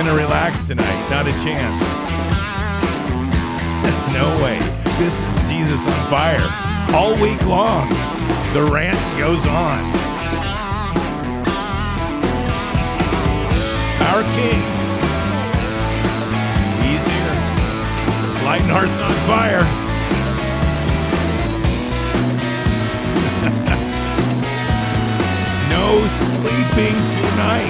To relax tonight. Not a chance. no way. This is Jesus on fire. All week long, the rant goes on. Our King. He's here. Lighting hearts on fire. no sleeping tonight.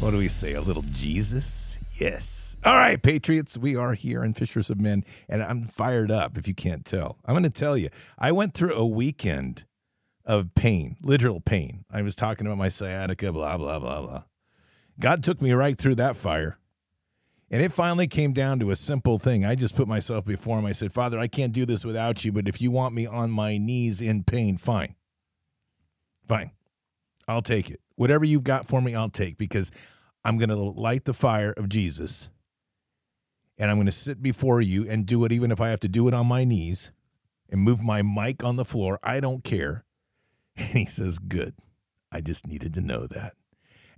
What do we say? A little Jesus? Yes. All right, Patriots, we are here in Fishers of Men, and I'm fired up if you can't tell. I'm going to tell you, I went through a weekend of pain, literal pain. I was talking about my sciatica, blah, blah, blah, blah. God took me right through that fire. And it finally came down to a simple thing. I just put myself before him. I said, Father, I can't do this without you, but if you want me on my knees in pain, fine. Fine. I'll take it. Whatever you've got for me, I'll take because I'm going to light the fire of Jesus and I'm going to sit before you and do it, even if I have to do it on my knees and move my mic on the floor. I don't care. And he says, Good. I just needed to know that.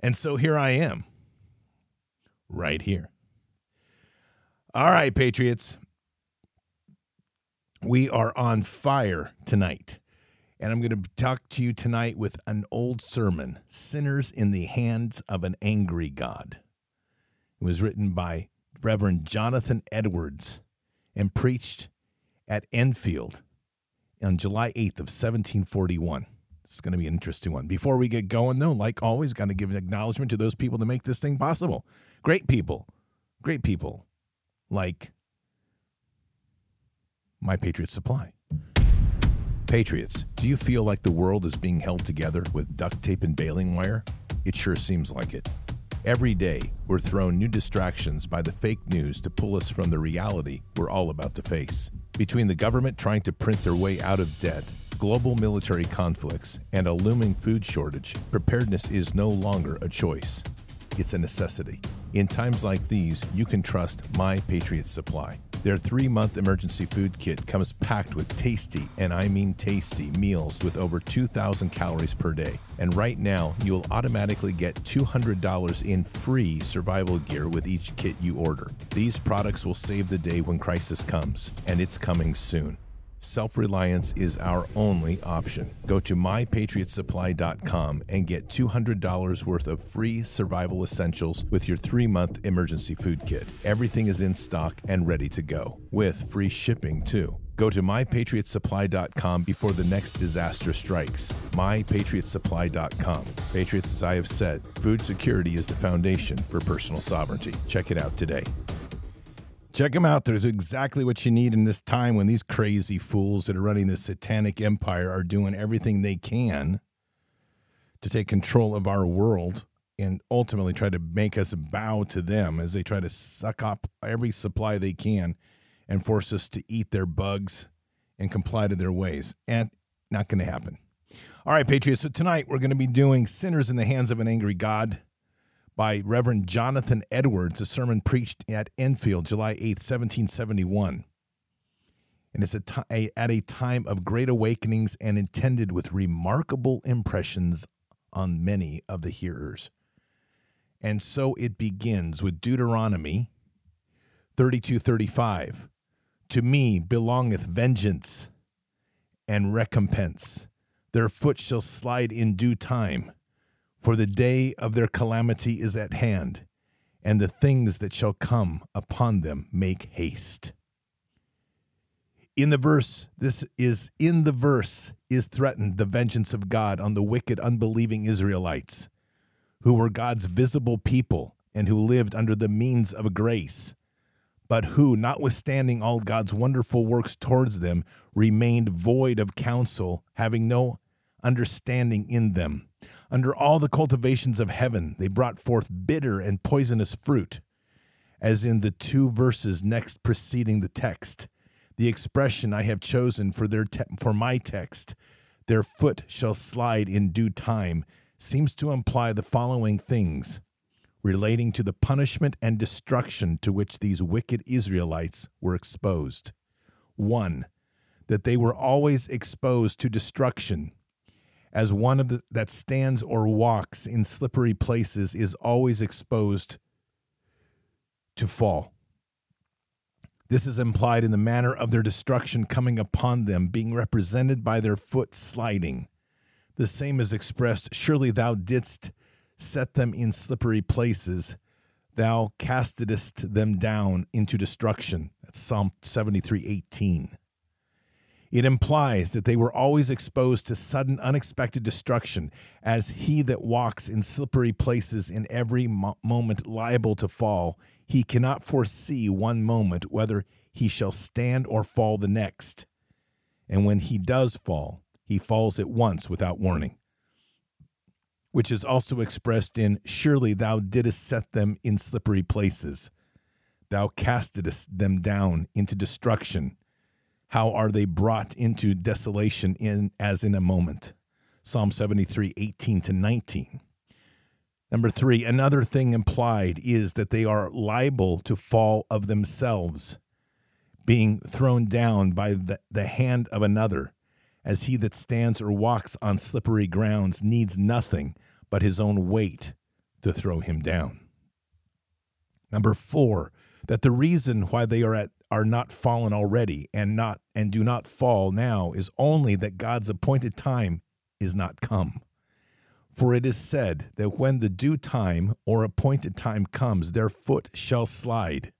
And so here I am, right here. All right, Patriots. We are on fire tonight. And I'm going to talk to you tonight with an old sermon Sinners in the Hands of an Angry God. It was written by Reverend Jonathan Edwards and preached at Enfield on July 8th of 1741. It's going to be an interesting one. Before we get going, though, like always, got to give an acknowledgement to those people that make this thing possible. Great people, great people like My Patriot Supply. Patriots, do you feel like the world is being held together with duct tape and baling wire? It sure seems like it. Every day, we're thrown new distractions by the fake news to pull us from the reality we're all about to face. Between the government trying to print their way out of debt, global military conflicts, and a looming food shortage, preparedness is no longer a choice. It's a necessity. In times like these, you can trust My Patriot Supply. Their three month emergency food kit comes packed with tasty, and I mean tasty, meals with over 2,000 calories per day. And right now, you'll automatically get $200 in free survival gear with each kit you order. These products will save the day when crisis comes, and it's coming soon. Self reliance is our only option. Go to mypatriotsupply.com and get $200 worth of free survival essentials with your three month emergency food kit. Everything is in stock and ready to go, with free shipping too. Go to mypatriotsupply.com before the next disaster strikes. Mypatriotsupply.com. Patriots, as I have said, food security is the foundation for personal sovereignty. Check it out today. Check them out. There's exactly what you need in this time when these crazy fools that are running this satanic empire are doing everything they can to take control of our world and ultimately try to make us bow to them as they try to suck up every supply they can and force us to eat their bugs and comply to their ways. And not going to happen. All right, Patriots. So tonight we're going to be doing Sinners in the Hands of an Angry God by Reverend Jonathan Edwards, a sermon preached at Enfield, July 8th, 1771. And it's a t- a, at a time of great awakenings and intended with remarkable impressions on many of the hearers. And so it begins with Deuteronomy 32:35. To me belongeth vengeance and recompense. Their foot shall slide in due time for the day of their calamity is at hand, and the things that shall come upon them make haste. In the verse, this is in the verse is threatened the vengeance of God on the wicked, unbelieving Israelites, who were God's visible people and who lived under the means of grace, but who, notwithstanding all God's wonderful works towards them, remained void of counsel, having no understanding in them. Under all the cultivations of heaven, they brought forth bitter and poisonous fruit, as in the two verses next preceding the text. The expression I have chosen for their te- for my text, their foot shall slide in due time, seems to imply the following things relating to the punishment and destruction to which these wicked Israelites were exposed. One, that they were always exposed to destruction, as one of the, that stands or walks in slippery places is always exposed to fall. This is implied in the manner of their destruction coming upon them, being represented by their foot sliding. The same is expressed, Surely thou didst set them in slippery places, thou castedst them down into destruction. That's Psalm 73 18. It implies that they were always exposed to sudden, unexpected destruction, as he that walks in slippery places in every mo- moment liable to fall, he cannot foresee one moment whether he shall stand or fall the next. And when he does fall, he falls at once without warning. Which is also expressed in, Surely thou didst set them in slippery places. Thou castedst them down into destruction how are they brought into desolation in as in a moment? Psalm 73, 18 to 19. Number three, another thing implied is that they are liable to fall of themselves, being thrown down by the, the hand of another, as he that stands or walks on slippery grounds needs nothing but his own weight to throw him down. Number four, that the reason why they are at are not fallen already and not and do not fall now is only that God's appointed time is not come. For it is said that when the due time or appointed time comes, their foot shall slide,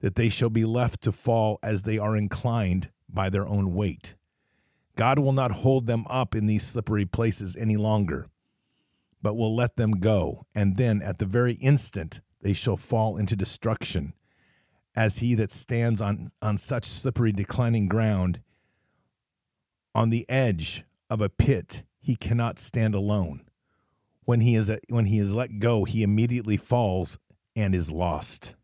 that they shall be left to fall as they are inclined by their own weight. God will not hold them up in these slippery places any longer, but will let them go, and then at the very instant they shall fall into destruction as he that stands on, on such slippery declining ground on the edge of a pit he cannot stand alone. When he is when he is let go he immediately falls and is lost.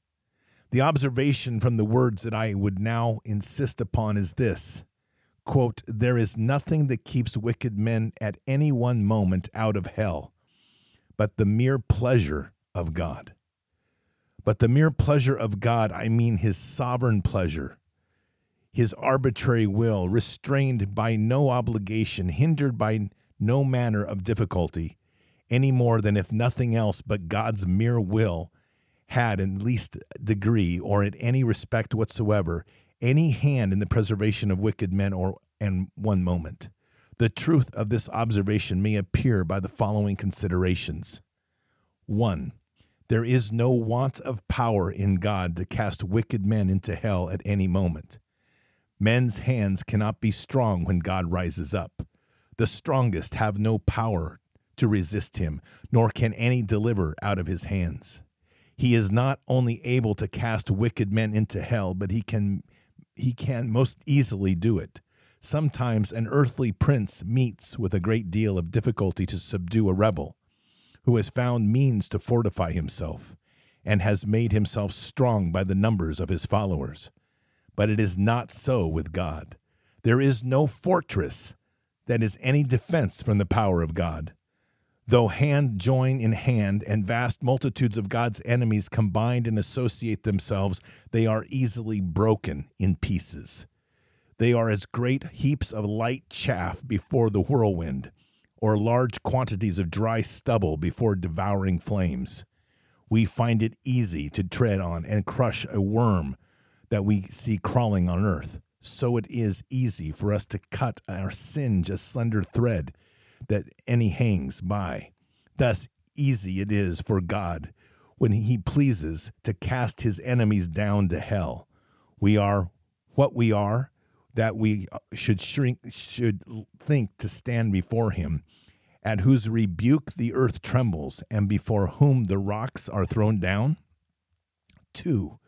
The observation from the words that i would now insist upon is this quote there is nothing that keeps wicked men at any one moment out of hell but the mere pleasure of god but the mere pleasure of God, I mean his sovereign pleasure, his arbitrary will, restrained by no obligation, hindered by no manner of difficulty, any more than if nothing else but God's mere will had, in least degree or in any respect whatsoever, any hand in the preservation of wicked men or and one moment. The truth of this observation may appear by the following considerations. 1. There is no want of power in God to cast wicked men into hell at any moment. Men's hands cannot be strong when God rises up. The strongest have no power to resist him, nor can any deliver out of his hands. He is not only able to cast wicked men into hell, but he can he can most easily do it. Sometimes an earthly prince meets with a great deal of difficulty to subdue a rebel who has found means to fortify himself and has made himself strong by the numbers of his followers. But it is not so with God. There is no fortress that is any defense from the power of God. Though hand join in hand and vast multitudes of God's enemies combine and associate themselves, they are easily broken in pieces. They are as great heaps of light chaff before the whirlwind or large quantities of dry stubble before devouring flames. We find it easy to tread on and crush a worm that we see crawling on earth. So it is easy for us to cut or singe a slender thread that any hangs by. Thus easy it is for God when he pleases to cast his enemies down to hell. We are what we are, that we uh, should shrink should think to stand before him at whose rebuke the earth trembles, and before whom the rocks are thrown down? Two,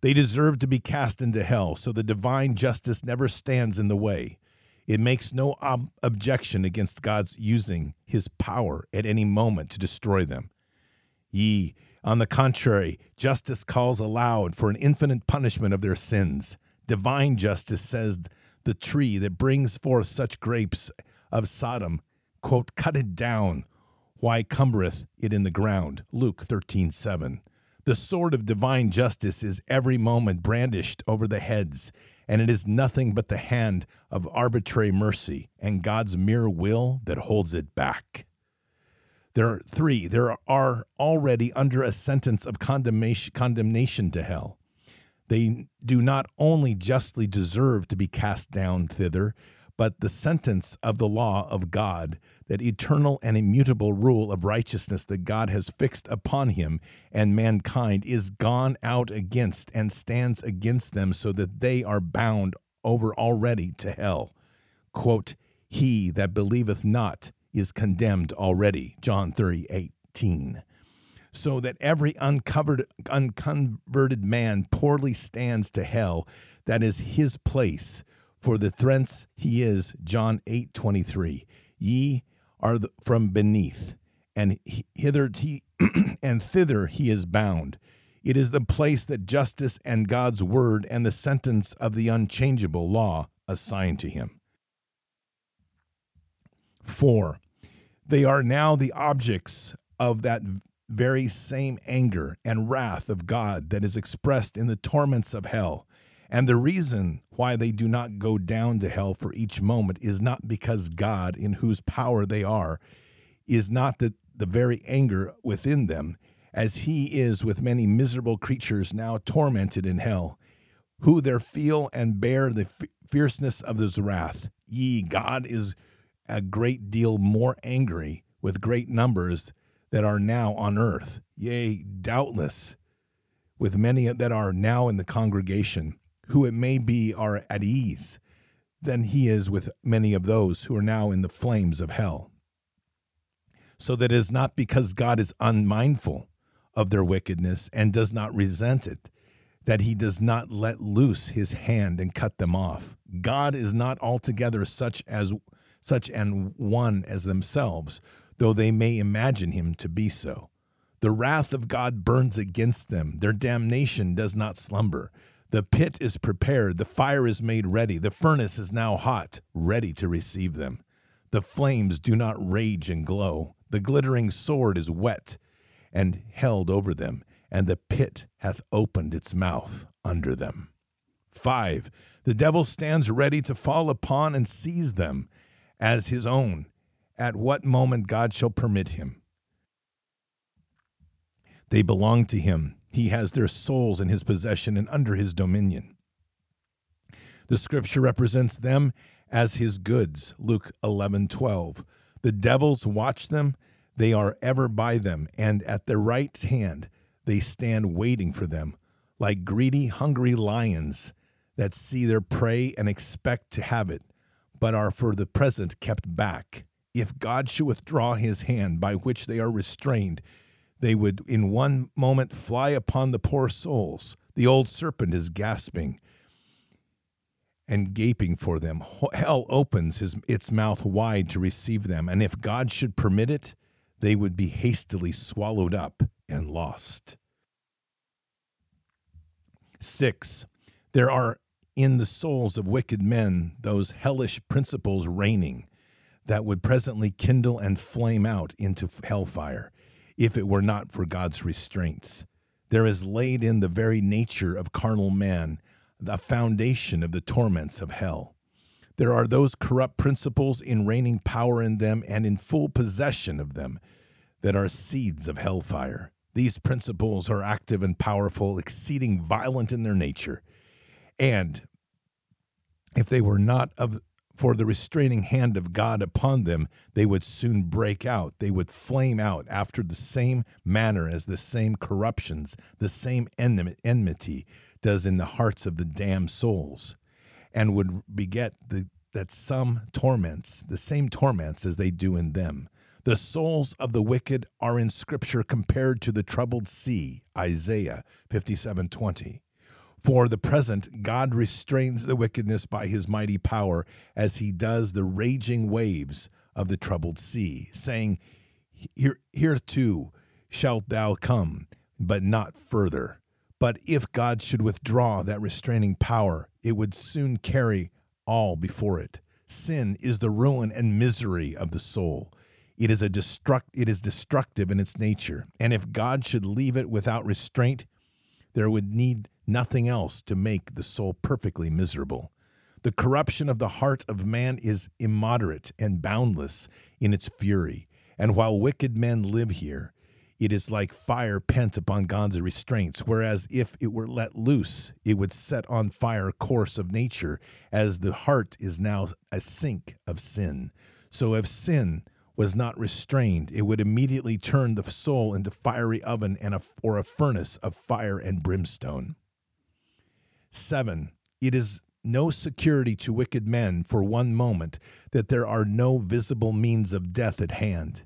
they deserve to be cast into hell, so the divine justice never stands in the way. It makes no ob- objection against God's using his power at any moment to destroy them. Ye, on the contrary, justice calls aloud for an infinite punishment of their sins. Divine justice says the tree that brings forth such grapes of Sodom, quote, cut it down. Why cumbereth it in the ground? Luke 13 7. The sword of divine justice is every moment brandished over the heads, and it is nothing but the hand of arbitrary mercy and God's mere will that holds it back. There are three, there are already under a sentence of condemnation to hell. They do not only justly deserve to be cast down thither, but the sentence of the law of God, that eternal and immutable rule of righteousness that God has fixed upon him and mankind, is gone out against and stands against them, so that they are bound over already to hell. Quote, He that believeth not is condemned already. John 30, 18 so that every uncovered, unconverted man poorly stands to hell. That is his place. For the thence he is, John 8 23. Ye are from beneath, and hither he, and thither he is bound. It is the place that justice and God's word and the sentence of the unchangeable law assign to him. 4. They are now the objects of that very same anger and wrath of God that is expressed in the torments of hell. And the reason why they do not go down to hell for each moment is not because God, in whose power they are, is not the, the very anger within them, as he is with many miserable creatures now tormented in hell, who there feel and bear the fierceness of his wrath. Ye, God is a great deal more angry with great numbers that are now on earth, yea, doubtless, with many that are now in the congregation, who it may be are at ease, than he is with many of those who are now in the flames of hell. So that it is not because God is unmindful of their wickedness and does not resent it, that he does not let loose his hand and cut them off. God is not altogether such as such an one as themselves, though they may imagine him to be so. The wrath of God burns against them. Their damnation does not slumber. The pit is prepared. The fire is made ready. The furnace is now hot, ready to receive them. The flames do not rage and glow. The glittering sword is wet and held over them, and the pit hath opened its mouth under them. 5. The devil stands ready to fall upon and seize them as his own at what moment God shall permit him. They belong to him. He has their souls in his possession and under his dominion. The scripture represents them as his goods, Luke 11:12. The devils watch them, they are ever by them, and at their right hand they stand waiting for them, like greedy, hungry lions that see their prey and expect to have it, but are for the present kept back if God should withdraw his hand by which they are restrained, they would in one moment fly upon the poor souls. The old serpent is gasping and gaping for them. Hell opens his, its mouth wide to receive them, and if God should permit it, they would be hastily swallowed up and lost. Six, there are in the souls of wicked men those hellish principles reigning that would presently kindle and flame out into hellfire if it were not for God's restraints. There is laid in the very nature of carnal man the foundation of the torments of hell. There are those corrupt principles in reigning power in them and in full possession of them that are seeds of hellfire. These principles are active and powerful, exceeding violent in their nature. And if they were not of for the restraining hand of God upon them, they would soon break out. They would flame out after the same manner as the same corruptions, the same enmity does in the hearts of the damned souls, and would beget the, that some torments, the same torments as they do in them. The souls of the wicked are in Scripture compared to the troubled sea, Isaiah 57 20. For the present, God restrains the wickedness by his mighty power, as he does the raging waves of the troubled sea, saying, Here, too shalt thou come, but not further. But if God should withdraw that restraining power, it would soon carry all before it. Sin is the ruin and misery of the soul. It is a destruct it is destructive in its nature, and if God should leave it without restraint, there would need nothing else to make the soul perfectly miserable. The corruption of the heart of man is immoderate and boundless in its fury, and while wicked men live here, it is like fire pent upon God's restraints, whereas if it were let loose, it would set on fire course of nature, as the heart is now a sink of sin. So if sin was not restrained, it would immediately turn the soul into fiery oven and a, or a furnace of fire and brimstone. Seven, it is no security to wicked men for one moment that there are no visible means of death at hand.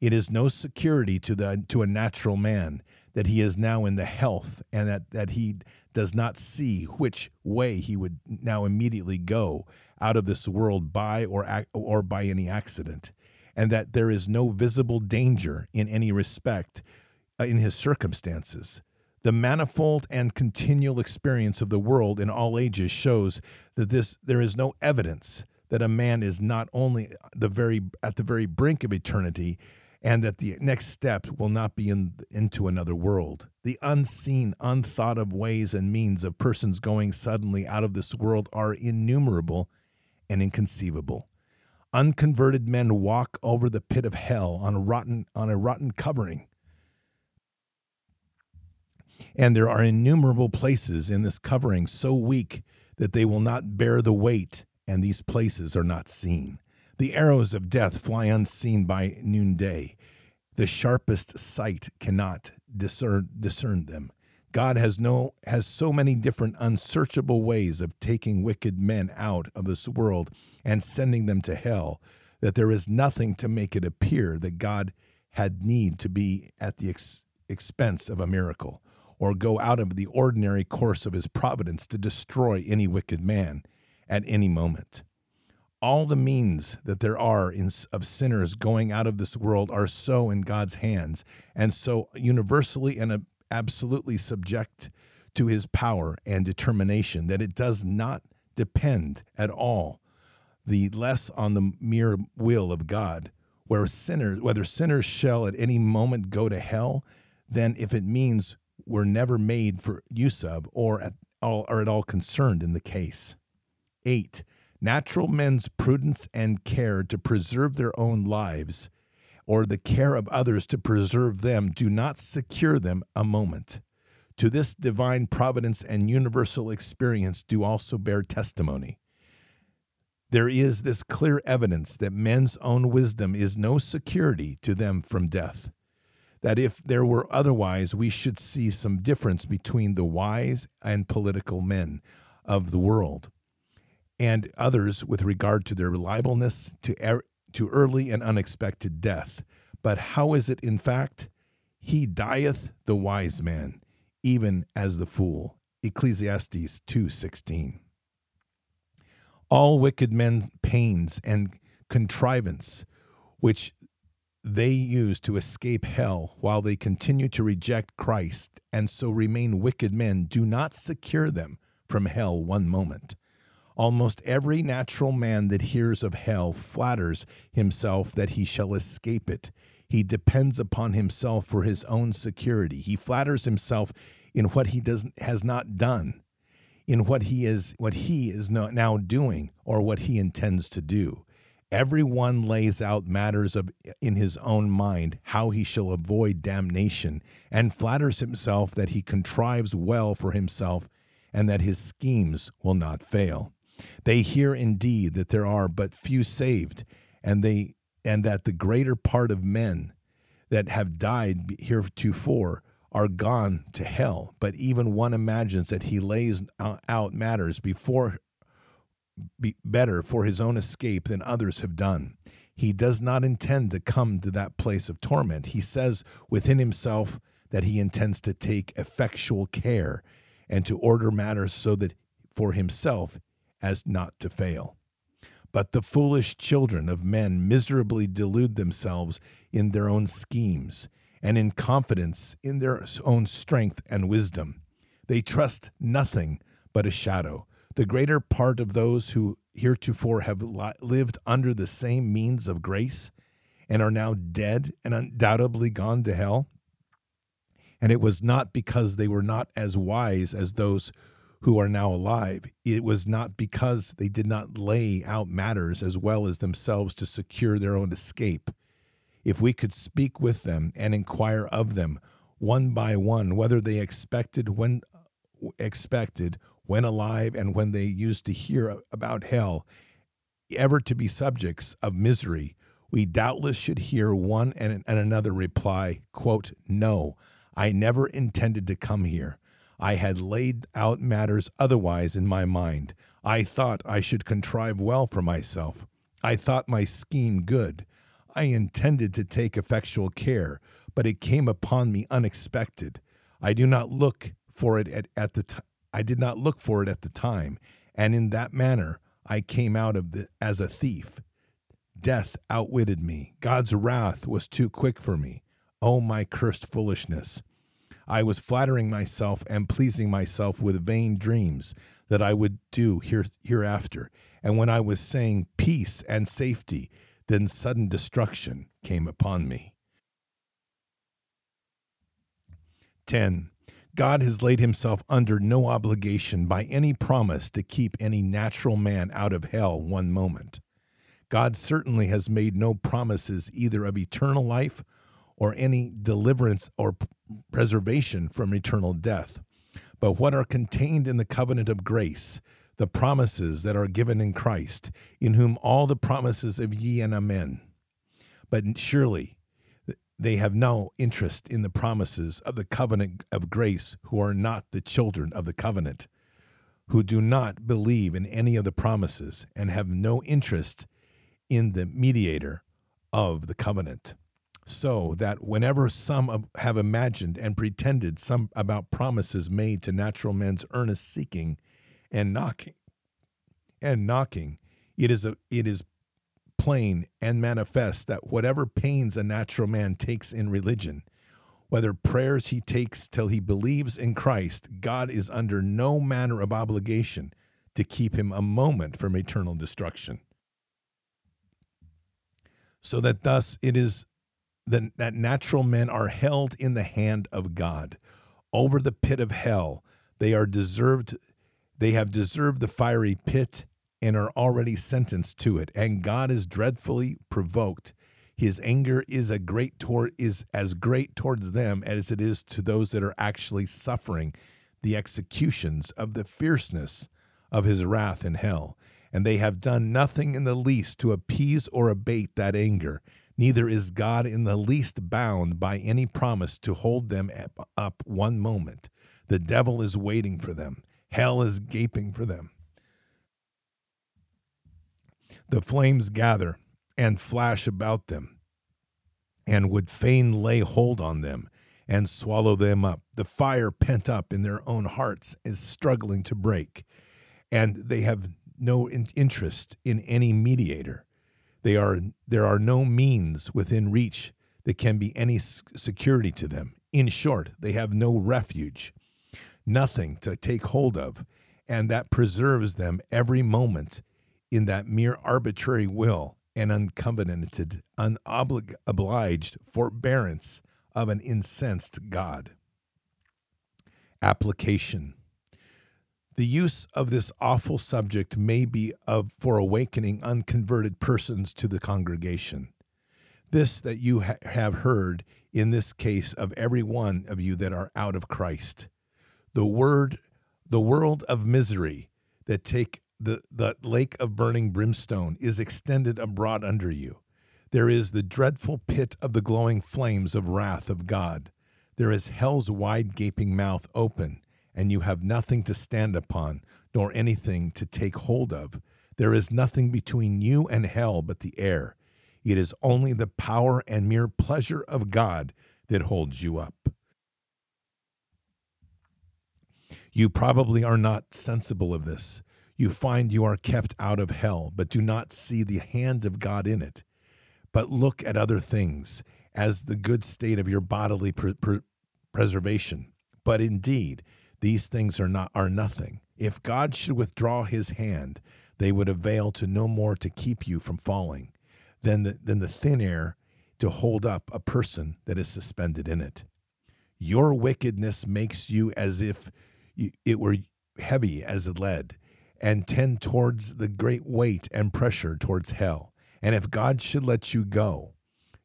It is no security to the to a natural man that he is now in the health and that, that he does not see which way he would now immediately go out of this world by or or by any accident and that there is no visible danger in any respect uh, in his circumstances. The manifold and continual experience of the world in all ages shows that this there is no evidence that a man is not only the very at the very brink of eternity and that the next step will not be in, into another world. The unseen, unthought of ways and means of persons going suddenly out of this world are innumerable and inconceivable. Unconverted men walk over the pit of hell on a rotten, on a rotten covering. And there are innumerable places in this covering so weak that they will not bear the weight, and these places are not seen. The arrows of death fly unseen by noonday. The sharpest sight cannot discern, discern them. God has no has so many different unsearchable ways of taking wicked men out of this world and sending them to hell that there is nothing to make it appear that God had need to be at the ex- expense of a miracle or go out of the ordinary course of his providence to destroy any wicked man at any moment. All the means that there are in, of sinners going out of this world are so in God's hands and so universally and uh, absolutely subject to his power and determination, that it does not depend at all the less on the mere will of God. Where sinners, whether sinners shall at any moment go to hell, then if it means we're never made for use of or at all are at all concerned in the case. Eight, natural men's prudence and care to preserve their own lives or the care of others to preserve them do not secure them a moment. To this divine providence and universal experience do also bear testimony. There is this clear evidence that men's own wisdom is no security to them from death. That if there were otherwise, we should see some difference between the wise and political men of the world and others with regard to their reliableness to to early and unexpected death. But how is it in fact? He dieth the wise man, even as the fool. Ecclesiastes 2:16. All wicked men pains and contrivance which they use to escape hell while they continue to reject Christ and so remain wicked men do not secure them from hell one moment. Almost every natural man that hears of hell flatters himself that he shall escape it. He depends upon himself for his own security. He flatters himself in what he does, has not done, in what he is what he is now doing or what he intends to do. Everyone lays out matters of in his own mind how he shall avoid damnation and flatters himself that he contrives well for himself and that his schemes will not fail. They hear indeed that there are but few saved, and they and that the greater part of men that have died heretofore are gone to hell. But even one imagines that he lays out matters before be better for his own escape than others have done. He does not intend to come to that place of torment. He says within himself that he intends to take effectual care and to order matters so that for himself as not to fail. But the foolish children of men miserably delude themselves in their own schemes and in confidence in their own strength and wisdom. They trust nothing but a shadow. The greater part of those who heretofore have lived under the same means of grace and are now dead and undoubtedly gone to hell? And it was not because they were not as wise as those who are now alive. It was not because they did not lay out matters as well as themselves to secure their own escape. If we could speak with them and inquire of them one by one whether they expected when expected when alive and when they used to hear about hell ever to be subjects of misery, we doubtless should hear one and, and another reply, quote, No, I never intended to come here. I had laid out matters otherwise in my mind. I thought I should contrive well for myself. I thought my scheme good. I intended to take effectual care, but it came upon me unexpected. I do not look for it at, at the t- I did not look for it at the time, and in that manner I came out of the as a thief. Death outwitted me. God's wrath was too quick for me. Oh my cursed foolishness. I was flattering myself and pleasing myself with vain dreams that I would do here, hereafter. And when I was saying peace and safety, then sudden destruction came upon me. 10. God has laid himself under no obligation by any promise to keep any natural man out of hell one moment. God certainly has made no promises either of eternal life or any deliverance or preservation from eternal death, but what are contained in the covenant of grace, the promises that are given in Christ, in whom all the promises of ye and amen. But surely they have no interest in the promises of the covenant of grace who are not the children of the covenant, who do not believe in any of the promises and have no interest in the mediator of the covenant so that whenever some have imagined and pretended some about promises made to natural men's earnest seeking and knocking and knocking it is a it is plain and manifest that whatever pains a natural man takes in religion whether prayers he takes till he believes in Christ God is under no manner of obligation to keep him a moment from eternal destruction. So that thus it is the, that natural men are held in the hand of God over the pit of hell. They are deserved. They have deserved the fiery pit and are already sentenced to it. And God is dreadfully provoked. His anger is a great is as great towards them as it is to those that are actually suffering the executions of the fierceness of his wrath in hell. And they have done nothing in the least to appease or abate that anger Neither is God in the least bound by any promise to hold them up one moment. The devil is waiting for them, hell is gaping for them. The flames gather and flash about them, and would fain lay hold on them and swallow them up. The fire pent up in their own hearts is struggling to break, and they have no interest in any mediator. They are, there are no means within reach that can be any security to them. In short, they have no refuge, nothing to take hold of, and that preserves them every moment in that mere arbitrary will and uncovenanted, unobliged forbearance of an incensed God. Application the use of this awful subject may be of for awakening unconverted persons to the congregation. This that you ha- have heard in this case of every one of you that are out of Christ. The word the world of misery that take the, the lake of burning brimstone is extended abroad under you. There is the dreadful pit of the glowing flames of wrath of God. There is hell's wide gaping mouth open and you have nothing to stand upon, nor anything to take hold of. There is nothing between you and hell but the air. It is only the power and mere pleasure of God that holds you up. You probably are not sensible of this. You find you are kept out of hell, but do not see the hand of God in it. But look at other things as the good state of your bodily pre- pre- preservation. But indeed, these things are not are nothing. If God should withdraw his hand, they would avail to no more to keep you from falling than the, than the thin air to hold up a person that is suspended in it. Your wickedness makes you as if it were heavy as lead and tend towards the great weight and pressure towards hell. And if God should let you go,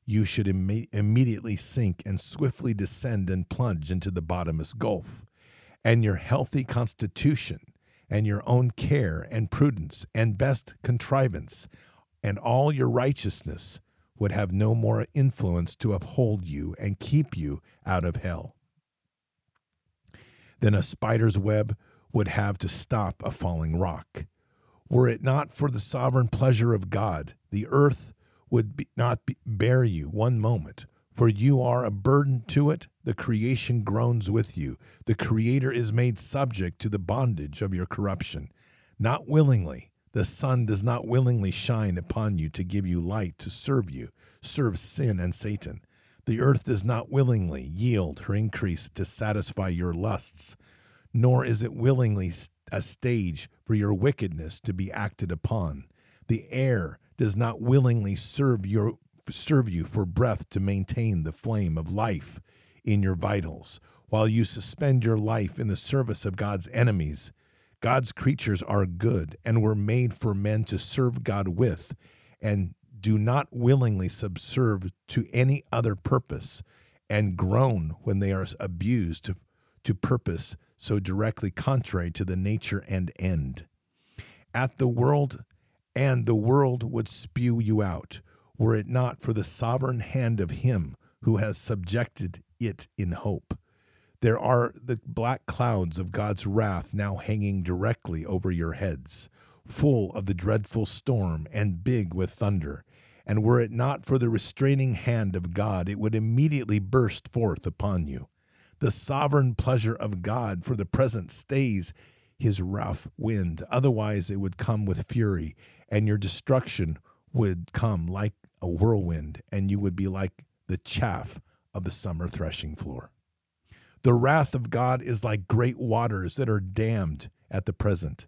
you should Im- immediately sink and swiftly descend and plunge into the bottomless gulf. And your healthy constitution and your own care and prudence and best contrivance and all your righteousness would have no more influence to uphold you and keep you out of hell than a spider's web would have to stop a falling rock. Were it not for the sovereign pleasure of God, the earth would be, not be, bear you one moment, for you are a burden to it. The creation groans with you. The Creator is made subject to the bondage of your corruption. Not willingly, the sun does not willingly shine upon you to give you light to serve you, serve sin and Satan. The earth does not willingly yield her increase to satisfy your lusts nor is it willingly a stage for your wickedness to be acted upon. The air does not willingly serve your serve you for breath to maintain the flame of life in your vitals, while you suspend your life in the service of God's enemies. God's creatures are good and were made for men to serve God with, and do not willingly subserve to any other purpose, and groan when they are abused to, to purpose so directly contrary to the nature and end. At the world, and the world would spew you out, were it not for the sovereign hand of Him who has subjected it in hope. There are the black clouds of God's wrath now hanging directly over your heads, full of the dreadful storm and big with thunder. And were it not for the restraining hand of God, it would immediately burst forth upon you the sovereign pleasure of God for the present stays his rough wind. Otherwise, it would come with fury, and your destruction would come like a whirlwind, and you would be like the chaff of the summer threshing floor. The wrath of God is like great waters that are dammed at the present.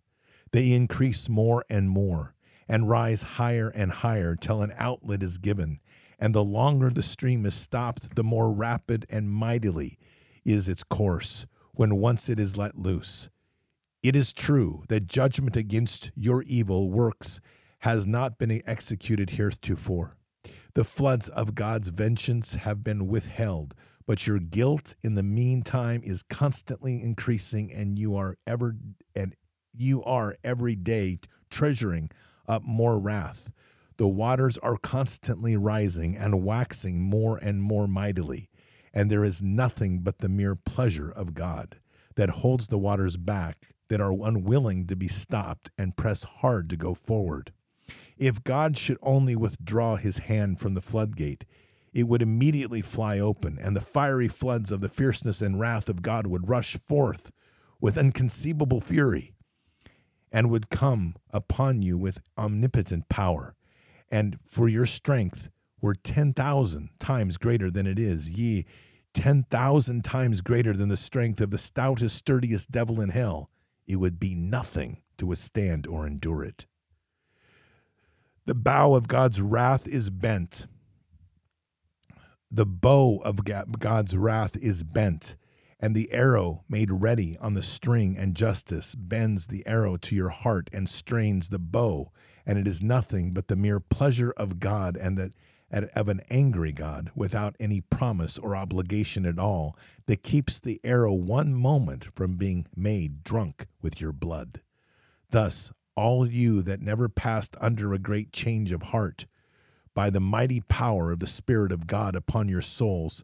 They increase more and more and rise higher and higher till an outlet is given. And the longer the stream is stopped, the more rapid and mightily is its course when once it is let loose. It is true that judgment against your evil works has not been executed heretofore. The floods of God's vengeance have been withheld, but your guilt in the meantime is constantly increasing, and you are ever and you are every day treasuring up more wrath. The waters are constantly rising and waxing more and more mightily and there is nothing but the mere pleasure of God that holds the waters back that are unwilling to be stopped and press hard to go forward. If God should only withdraw his hand from the floodgate, it would immediately fly open, and the fiery floods of the fierceness and wrath of God would rush forth with inconceivable fury and would come upon you with omnipotent power. And for your strength, were 10,000 times greater than it is, ye 10,000 times greater than the strength of the stoutest, sturdiest devil in hell, it would be nothing to withstand or endure it. The bow of God's wrath is bent. The bow of God's wrath is bent, and the arrow made ready on the string and justice bends the arrow to your heart and strains the bow, and it is nothing but the mere pleasure of God and that of an angry God without any promise or obligation at all that keeps the arrow one moment from being made drunk with your blood. Thus, all you that never passed under a great change of heart, by the mighty power of the Spirit of God upon your souls,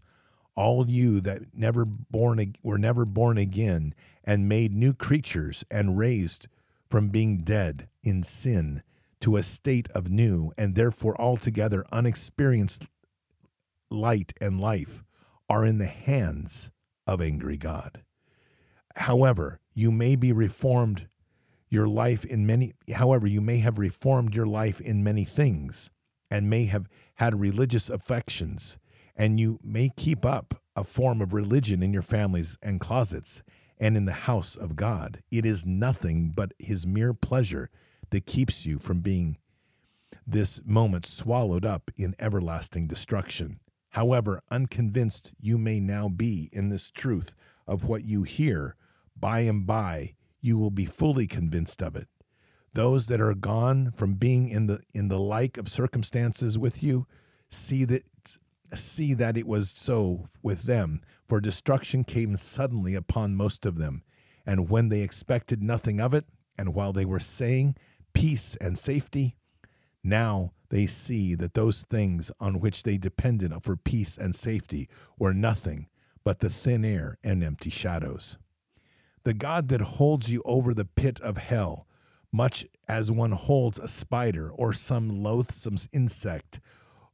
all you that never born were never born again and made new creatures and raised from being dead in sin to a state of new and therefore altogether unexperienced light and life are in the hands of angry God. However, you may be reformed your life in many however you may have reformed your life in many things and may have had religious affections and you may keep up a form of religion in your families and closets and in the house of God. It is nothing but his mere pleasure that keeps you from being this moment swallowed up in everlasting destruction. However unconvinced you may now be in this truth of what you hear, by and by you will be fully convinced of it. Those that are gone from being in the in the like of circumstances with you see that see that it was so with them, for destruction came suddenly upon most of them, and when they expected nothing of it, and while they were saying peace and safety, now they see that those things on which they depended for peace and safety were nothing but the thin air and empty shadows. The God that holds you over the pit of hell, much as one holds a spider or some loathsome insect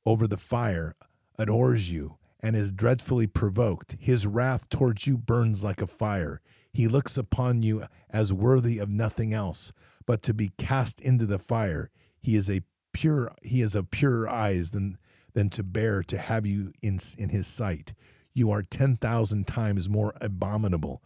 over the fire, adores you and is dreadfully provoked. His wrath towards you burns like a fire. He looks upon you as worthy of nothing else but to be cast into the fire. He is a pure he is of purer eyes than than to bear to have you in in his sight. You are ten thousand times more abominable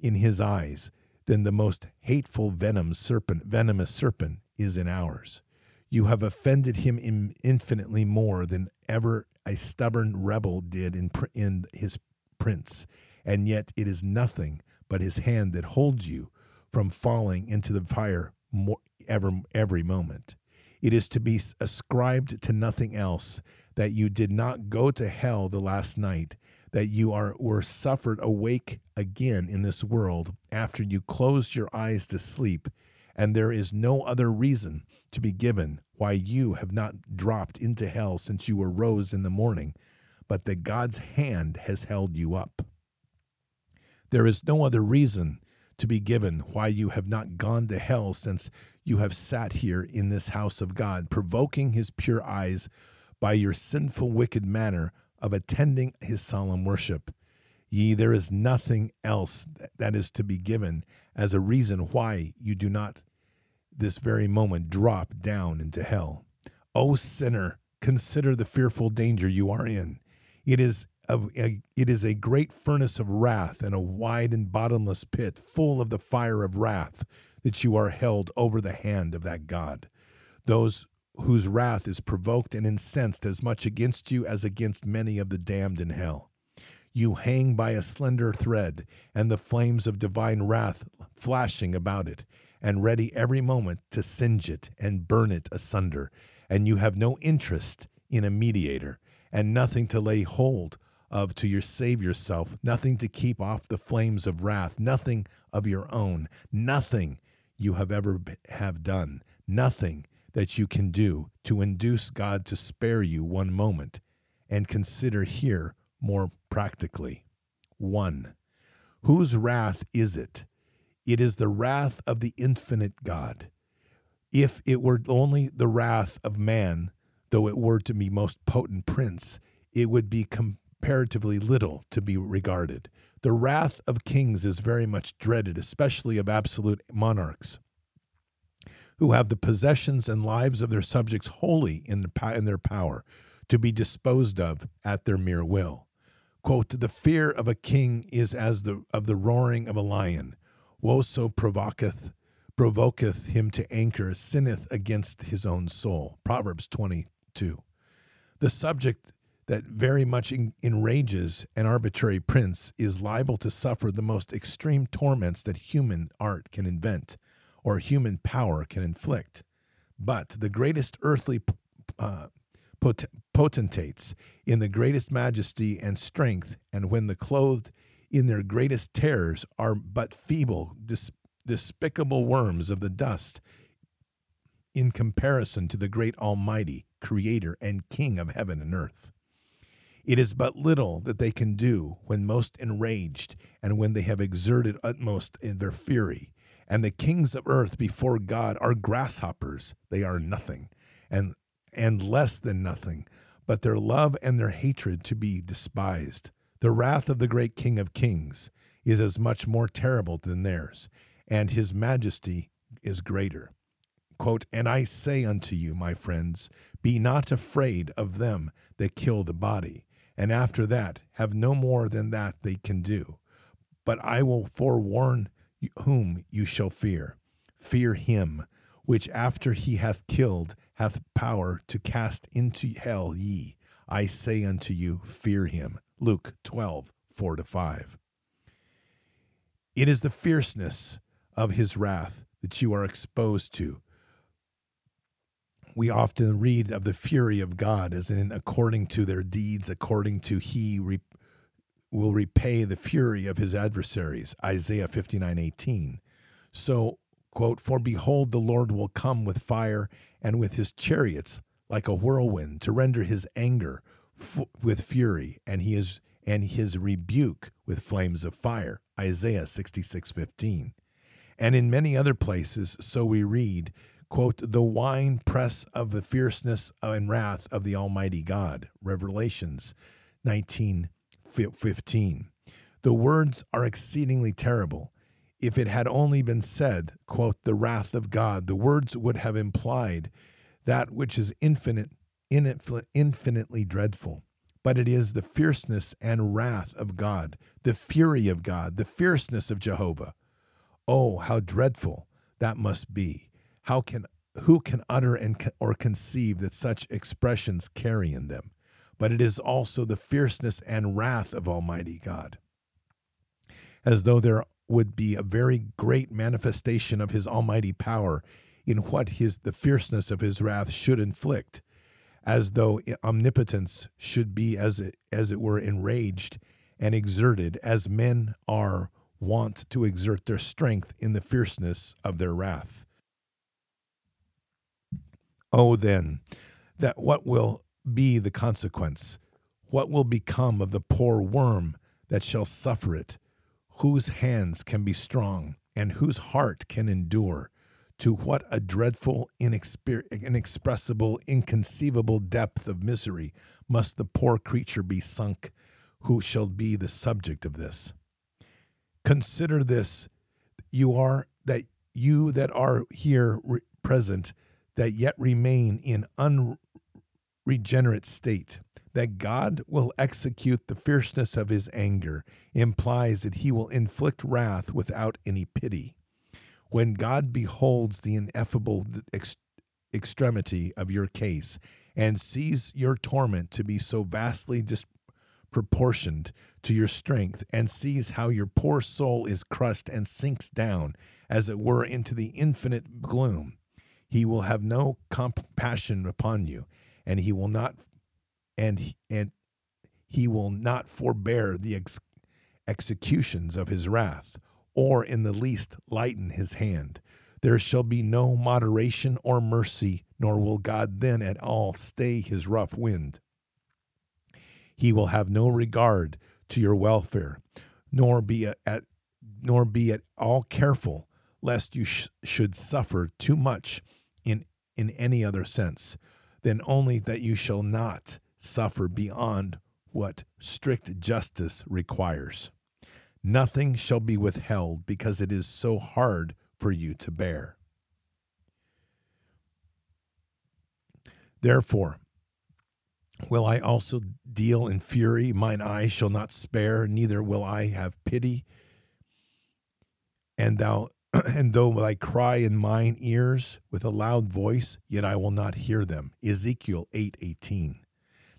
in his eyes than the most hateful venom serpent venomous serpent is in ours. You have offended him infinitely more than ever a stubborn rebel did in, in his prince, and yet it is nothing but his hand that holds you from falling into the fire more, ever, every moment. It is to be ascribed to nothing else that you did not go to hell the last night, that you are were suffered awake again in this world after you closed your eyes to sleep and there is no other reason to be given why you have not dropped into hell since you arose in the morning, but that God's hand has held you up. There is no other reason to be given why you have not gone to hell since you have sat here in this house of God, provoking his pure eyes by your sinful, wicked manner of attending his solemn worship. Ye, there is nothing else that is to be given as a reason why you do not this very moment drop down into hell. O sinner, consider the fearful danger you are in. It is a, a, it is a great furnace of wrath and a wide and bottomless pit full of the fire of wrath that you are held over the hand of that God. Those whose wrath is provoked and incensed as much against you as against many of the damned in hell. You hang by a slender thread, and the flames of divine wrath flashing about it, and ready every moment to singe it and burn it asunder. And you have no interest in a mediator, and nothing to lay hold of to your save yourself, nothing to keep off the flames of wrath, nothing of your own, nothing you have ever have done, nothing that you can do to induce God to spare you one moment. And consider here more practically. 1. Whose wrath is it? It is the wrath of the infinite God. If it were only the wrath of man, though it were to be most potent prince, it would be comparatively little to be regarded. The wrath of kings is very much dreaded, especially of absolute monarchs, who have the possessions and lives of their subjects wholly in, the, in their power, to be disposed of at their mere will. Quote, the fear of a king is as the of the roaring of a lion. Woe so provoketh provoketh him to anger, sinneth against his own soul. Proverbs 22. The subject that very much enrages an arbitrary prince is liable to suffer the most extreme torments that human art can invent or human power can inflict. But the greatest earthly uh, pot- potentates in the greatest majesty and strength, and when the clothed in their greatest terrors are but feeble, dis- despicable worms of the dust in comparison to the great Almighty, Creator, and King of heaven and earth. It is but little that they can do when most enraged and when they have exerted utmost in their fury. And the kings of earth before God are grasshoppers, they are nothing. And and less than nothing, but their love and their hatred to be despised. The wrath of the great King of kings is as much more terrible than theirs, and his majesty is greater. Quote, and I say unto you, my friends, be not afraid of them that kill the body, and after that have no more than that they can do. But I will forewarn whom you shall fear. Fear him which after he hath killed hath power to cast into hell ye. I say unto you, fear him. Luke 12, 4 to 5. It is the fierceness of his wrath that you are exposed to. We often read of the fury of God as in according to their deeds, according to he will repay the fury of his adversaries. Isaiah 59 18. So quote, For behold, the Lord will come with fire and with his chariots like a whirlwind to render his anger f- with fury and he is and his rebuke with flames of fire. Isaiah 66 15. And in many other places, so we read, quote, the wine press of the fierceness and wrath of the Almighty God. Revelations 19 15. The words are exceedingly terrible if it had only been said, quote, the wrath of God, the words would have implied that which is infinite, infinitely dreadful. But it is the fierceness and wrath of God, the fury of God, the fierceness of Jehovah. Oh, how dreadful that must be. How can who can utter and or conceive that such expressions carry in them? But it is also the fierceness and wrath of Almighty God. As though there would be a very great manifestation of his almighty power in what his the fierceness of his wrath should inflict as though omnipotence should be as it, as it were enraged and exerted as men are wont to exert their strength in the fierceness of their wrath oh then that what will be the consequence. What will become of the poor worm that shall suffer it? Whose hands can be strong and whose heart can endure, to what a dreadful, inexpressible, inconceivable depth of misery must the poor creature be sunk who shall be the subject of this. Consider this. You are that you that are here re- present that yet remain in unregenerate state that God will execute the fierceness of his anger implies that he will inflict wrath without any pity. When God beholds the ineffable ex- extremity of your case and sees your torment to be so vastly disproportioned to your strength, and sees how your poor soul is crushed and sinks down, as it were, into the infinite gloom, he will have no compassion upon you, and he will not and and he will not forbear the ex- executions of his wrath, or in the least lighten his hand. There shall be no moderation or mercy, nor will God then at all stay his rough wind. He will have no regard to your welfare, nor be at nor be at all careful lest you sh- should suffer too much in in any other sense than only that you shall not suffer beyond what strict justice requires. Nothing shall be withheld because it is so hard for you to bear. Therefore, will I also deal in fury? Mine eye shall not spare, neither will I have pity. And thou and though I cry in mine ears with a loud voice, yet I will not hear them. Ezekiel 8:18.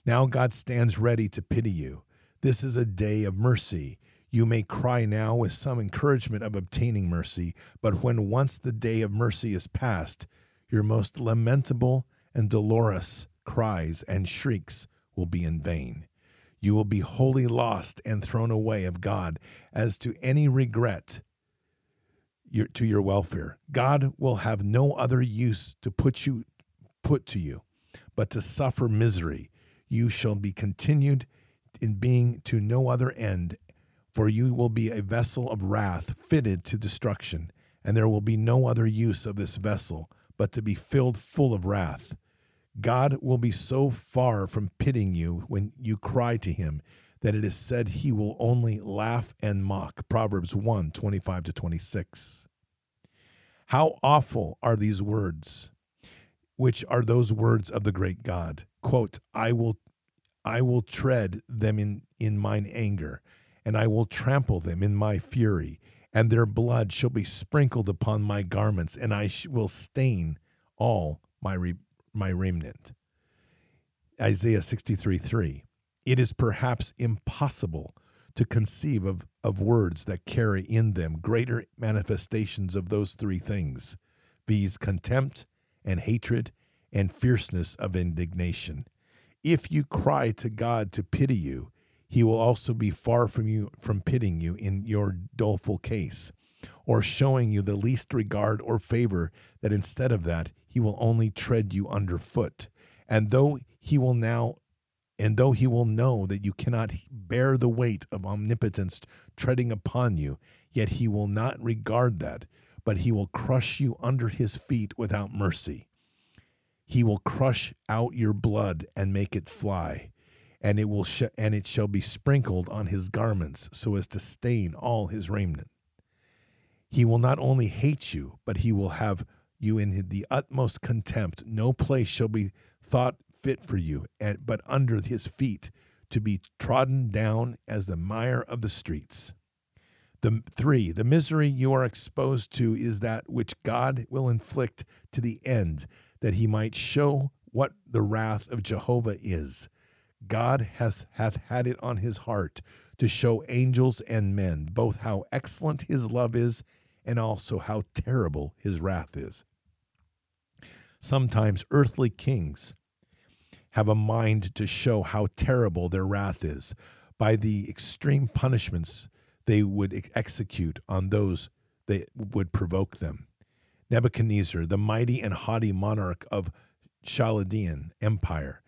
Now God stands ready to pity you. This is a day of mercy. You may cry now with some encouragement of obtaining mercy, but when once the day of mercy is past, your most lamentable and dolorous cries and shrieks will be in vain. You will be wholly lost and thrown away of God as to any regret your, to your welfare. God will have no other use to put you put to you, but to suffer misery you shall be continued in being to no other end, for you will be a vessel of wrath fitted to destruction, and there will be no other use of this vessel but to be filled full of wrath. God will be so far from pitying you when you cry to him that it is said he will only laugh and mock. Proverbs 1 25 to 26. How awful are these words, which are those words of the great God quote, I will I will tread them in, in mine anger, and I will trample them in my fury, and their blood shall be sprinkled upon my garments, and I will stain all my, re- my remnant. Isaiah 63 3. It is perhaps impossible to conceive of, of words that carry in them greater manifestations of those three things viz., contempt and hatred and fierceness of indignation. If you cry to God to pity you, he will also be far from you from pitying you in your doleful case, or showing you the least regard or favor, that instead of that he will only tread you underfoot. And though he will now and though he will know that you cannot bear the weight of omnipotence treading upon you, yet he will not regard that, but he will crush you under his feet without mercy. He will crush out your blood and make it fly, and it will sh- and it shall be sprinkled on his garments so as to stain all his raiment. He will not only hate you, but he will have you in the utmost contempt. No place shall be thought fit for you, and, but under his feet to be trodden down as the mire of the streets. The three, the misery you are exposed to is that which God will inflict to the end, that he might show what the wrath of Jehovah is. God has hath had it on his heart to show angels and men both how excellent his love is and also how terrible his wrath is. Sometimes earthly kings have a mind to show how terrible their wrath is by the extreme punishments they would execute on those that would provoke them. Nebuchadnezzar, the mighty and haughty monarch of Chaldean Empire,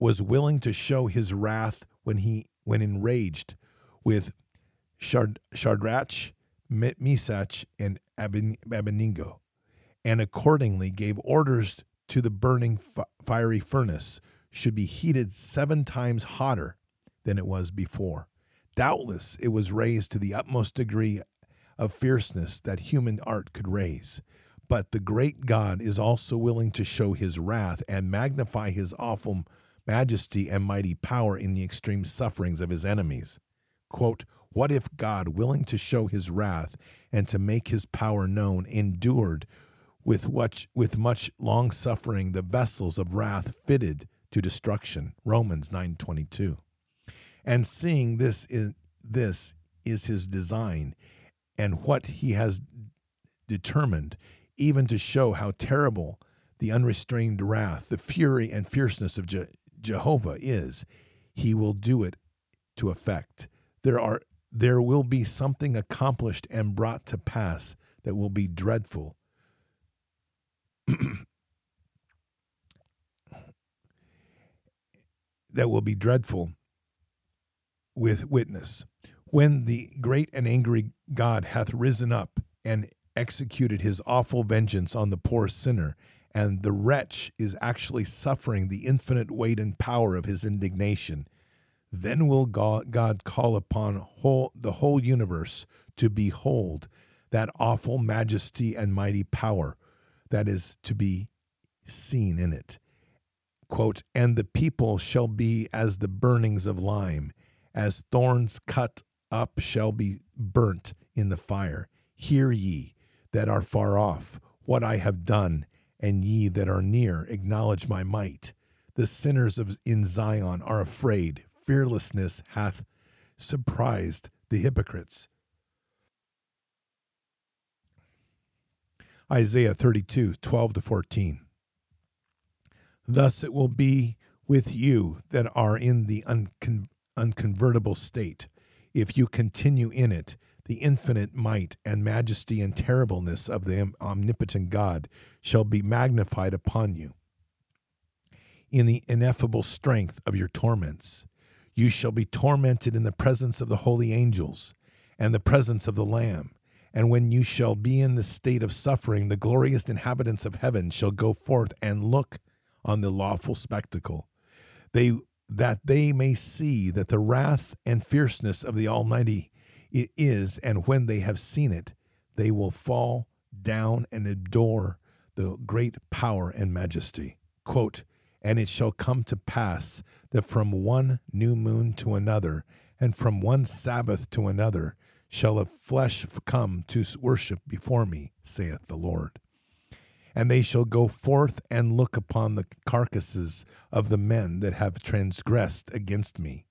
was willing to show his wrath when he when enraged with Shadrach, Meshach, and Abednego, and accordingly gave orders to the burning fiery furnace should be heated seven times hotter than it was before. Doubtless it was raised to the utmost degree of fierceness that human art could raise. But the great God is also willing to show his wrath and magnify his awful majesty and mighty power in the extreme sufferings of his enemies. Quote, what if God, willing to show his wrath and to make his power known, endured with much, with much long suffering the vessels of wrath fitted to destruction. Romans 9:22 and seeing this is this is his design and what he has determined even to show how terrible the unrestrained wrath the fury and fierceness of Je- Jehovah is he will do it to effect. There are there will be something accomplished and brought to pass that will be dreadful that will be dreadful with witness. When the great and angry God hath risen up and executed his awful vengeance on the poor sinner, and the wretch is actually suffering the infinite weight and power of his indignation, then will God call upon whole, the whole universe to behold that awful majesty and mighty power that is to be seen in it. Quote, and the people shall be as the burnings of lime, as thorns cut up shall be burnt in the fire. Hear ye that are far off what I have done, and ye that are near acknowledge my might. The sinners of in Zion are afraid. Fearlessness hath surprised the hypocrites. Isaiah 32, 12 to 14. Thus it will be with you that are in the uncon- unconvertible state. If you continue in it, the infinite might and majesty and terribleness of the omnipotent God shall be magnified upon you. In the ineffable strength of your torments, you shall be tormented in the presence of the holy angels and the presence of the Lamb and when you shall be in the state of suffering, the glorious inhabitants of heaven shall go forth and look on the lawful spectacle. They that they may see that the wrath and fierceness of the Almighty it is, and when they have seen it, they will fall down and adore the great power and majesty. Quote, and it shall come to pass that from one new moon to another, and from one Sabbath to another, shall a flesh come to worship before me, saith the Lord. And they shall go forth and look upon the carcasses of the men that have transgressed against me.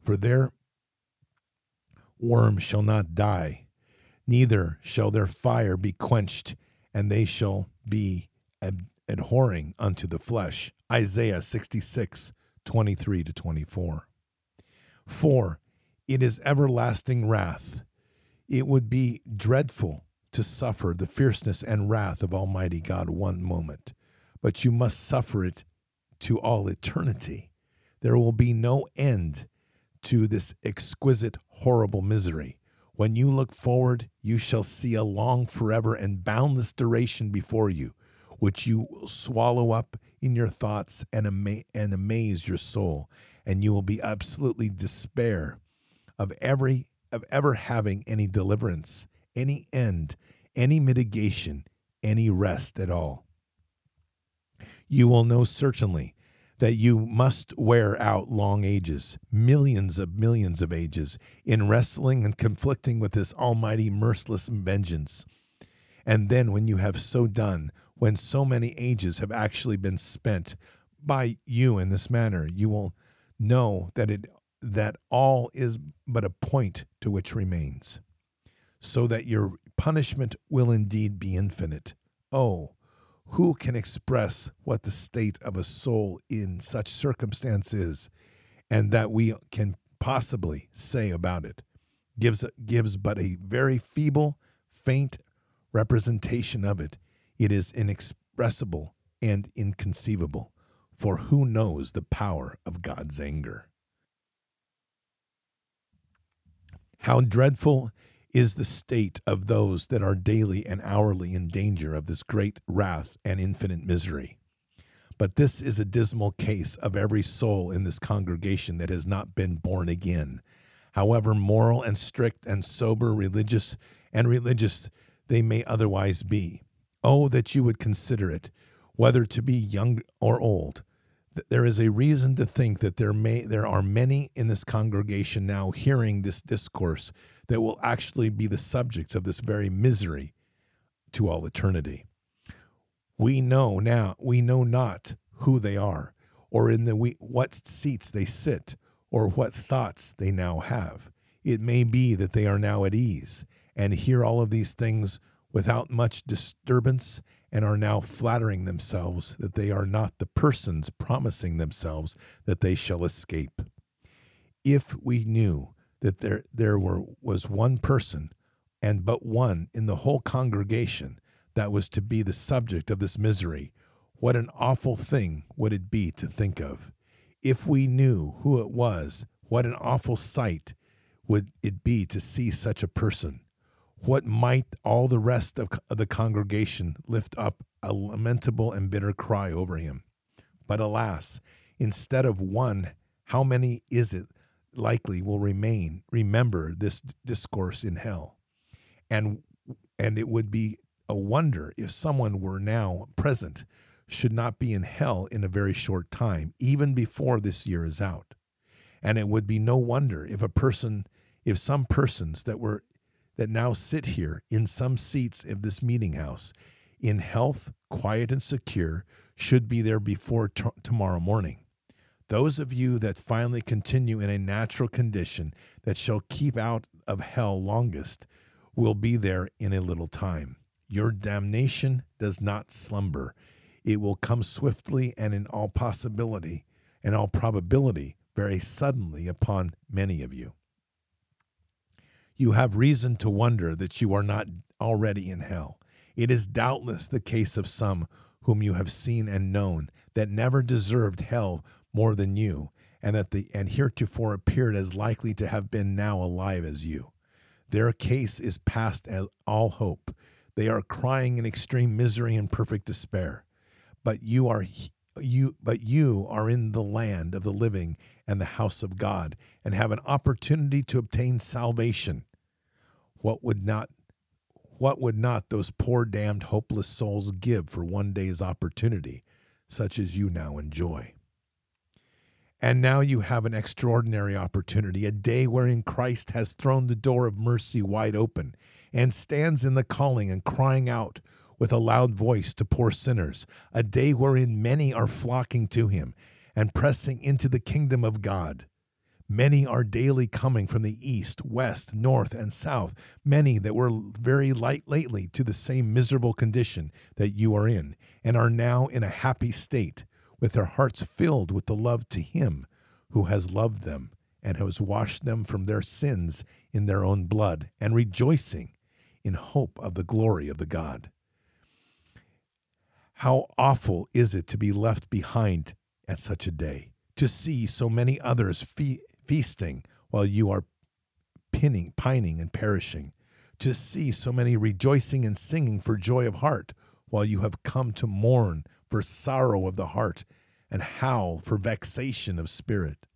For their worm shall not die, neither shall their fire be quenched, and they shall be ab- abhorring unto the flesh. Isaiah 66, 23 to 24. 4. It is everlasting wrath. It would be dreadful to suffer the fierceness and wrath of Almighty God one moment, but you must suffer it to all eternity. There will be no end to this exquisite, horrible misery. When you look forward, you shall see a long, forever, and boundless duration before you, which you will swallow up in your thoughts and, ama- and amaze your soul, and you will be absolutely despair of every of ever having any deliverance, any end, any mitigation, any rest at all. You will know certainly that you must wear out long ages, millions of millions of ages, in wrestling and conflicting with this almighty merciless vengeance. And then, when you have so done, when so many ages have actually been spent by you in this manner, you will know that it that all is but a point to which remains, so that your punishment will indeed be infinite. Oh, who can express what the state of a soul in such circumstance is, and that we can possibly say about it? Gives, gives but a very feeble, faint representation of it. It is inexpressible and inconceivable, for who knows the power of God's anger? How dreadful is the state of those that are daily and hourly in danger of this great wrath and infinite misery. But this is a dismal case of every soul in this congregation that has not been born again. However moral and strict and sober, religious and religious they may otherwise be. Oh, that you would consider it, whether to be young or old, there is a reason to think that there may there are many in this congregation now hearing this discourse that will actually be the subjects of this very misery to all eternity. We know now we know not who they are or in the we, what seats they sit or what thoughts they now have. It may be that they are now at ease and hear all of these things without much disturbance and are now flattering themselves that they are not the persons promising themselves that they shall escape. If we knew that there, there were, was one person and but one in the whole congregation that was to be the subject of this misery, what an awful thing would it be to think of. If we knew who it was, what an awful sight would it be to see such a person what might all the rest of the congregation lift up a lamentable and bitter cry over him? But alas, instead of one, how many is it likely will remain, remember this discourse in hell? And, and it would be a wonder if someone were now present should not be in hell in a very short time, even before this year is out. And it would be no wonder if a person, if some persons that were that now sit here in some seats of this meeting house in health, quiet, and secure should be there before t- tomorrow morning. Those of you that finally continue in a natural condition that shall keep out of hell longest will be there in a little time. Your damnation does not slumber. It will come swiftly and in all possibility and all probability very suddenly upon many of you you have reason to wonder that you are not already in hell. It is doubtless the case of some whom you have seen and known that never deserved hell more than you, and that the and heretofore appeared as likely to have been now alive as you. Their case is past all hope. They are crying in extreme misery and perfect despair. But you are you but you are in the land of the living and the house of God and have an opportunity to obtain salvation. What would not what would not those poor damned hopeless souls give for one day's opportunity such as you now enjoy? And now you have an extraordinary opportunity, a day wherein Christ has thrown the door of mercy wide open and stands in the calling and crying out with a loud voice to poor sinners, a day wherein many are flocking to him and pressing into the kingdom of God. Many are daily coming from the east, west, north, and south, many that were very light lately to the same miserable condition that you are in, and are now in a happy state, with their hearts filled with the love to him who has loved them and has washed them from their sins in their own blood, and rejoicing in hope of the glory of the God. How awful is it to be left behind at such a day, to see so many others fe- feasting while you are pinning, pining and perishing, to see so many rejoicing and singing for joy of heart while you have come to mourn for sorrow of the heart and howl for vexation of spirit.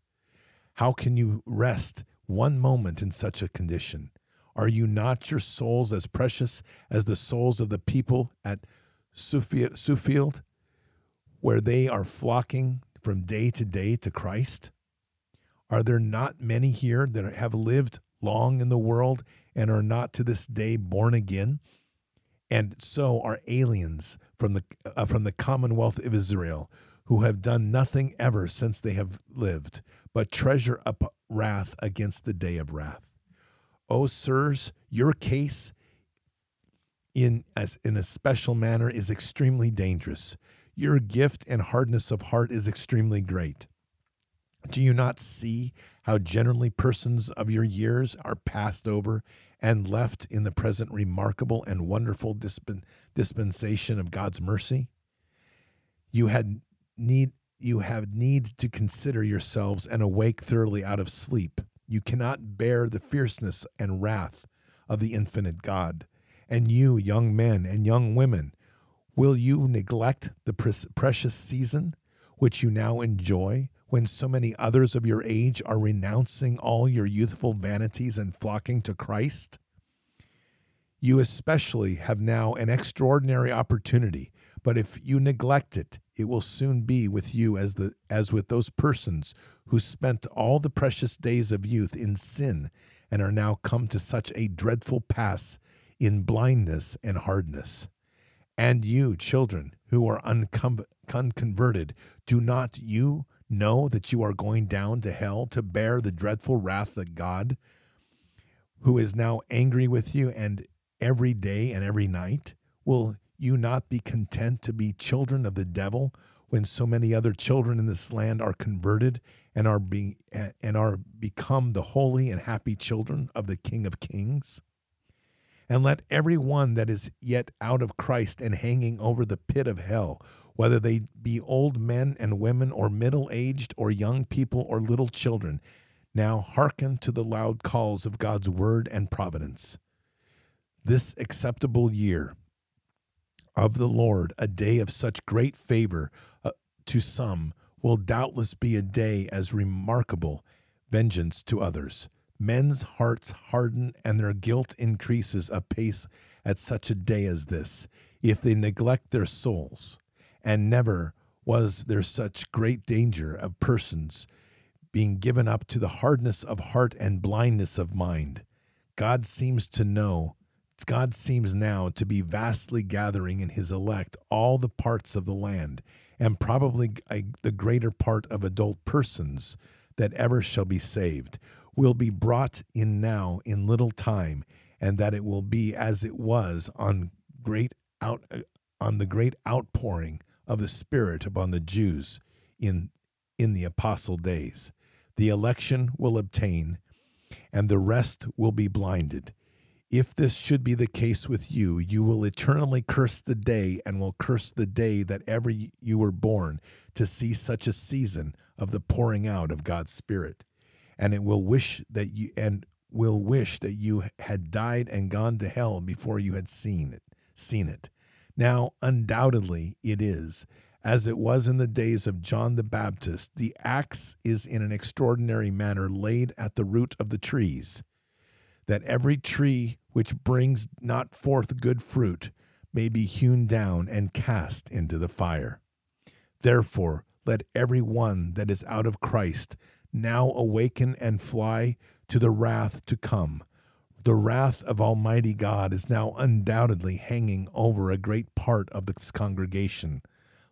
How can you rest one moment in such a condition? Are you not your souls as precious as the souls of the people at Suffield, where they are flocking from day to day to Christ? Are there not many here that have lived long in the world and are not to this day born again? And so are aliens from the, uh, from the commonwealth of Israel who have done nothing ever since they have lived, but treasure up wrath against the day of wrath. O sirs, your case in as in a special manner is extremely dangerous. Your gift and hardness of heart is extremely great. Do you not see how generally persons of your years are passed over and left in the present remarkable and wonderful dispen- dispensation of God's mercy? You had need you have need to consider yourselves and awake thoroughly out of sleep. You cannot bear the fierceness and wrath of the infinite God. And you, young men and young women, will you neglect the precious season which you now enjoy when so many others of your age are renouncing all your youthful vanities and flocking to Christ? You especially have now an extraordinary opportunity but if you neglect it, it will soon be with you as the as with those persons who spent all the precious days of youth in sin and are now come to such a dreadful pass in blindness and hardness. And you, children, who are unconverted, do not you know that you are going down to hell to bear the dreadful wrath of God, who is now angry with you and every day and every night? Will you not be content to be children of the devil when so many other children in this land are converted and are being and are become the holy and happy children of the King of Kings? And let every one that is yet out of Christ and hanging over the pit of hell, whether they be old men and women, or middle aged, or young people, or little children, now hearken to the loud calls of God's word and providence. This acceptable year, of the Lord, a day of such great favor uh, to some, will doubtless be a day as remarkable vengeance to others. Men's hearts harden and their guilt increases apace at such a day as this, if they neglect their souls. And never was there such great danger of persons being given up to the hardness of heart and blindness of mind. God seems to know God seems now to be vastly gathering in his elect all the parts of the land, and probably a, the greater part of adult persons that ever shall be saved will be brought in now in little time, and that it will be as it was on great out on the great outpouring of the Spirit upon the Jews in in the apostle days. The election will obtain, and the rest will be blinded if this should be the case with you, you will eternally curse the day and will curse the day that ever you were born to see such a season of the pouring out of God's Spirit. And it will wish that you and will wish that you had died and gone to hell before you had seen it seen it. Now undoubtedly it is, as it was in the days of John the Baptist, the axe is in an extraordinary manner laid at the root of the trees that every tree which brings not forth good fruit may be hewn down and cast into the fire. Therefore, let every one that is out of Christ now awaken and fly to the wrath to come. The wrath of Almighty God is now undoubtedly hanging over a great part of this congregation.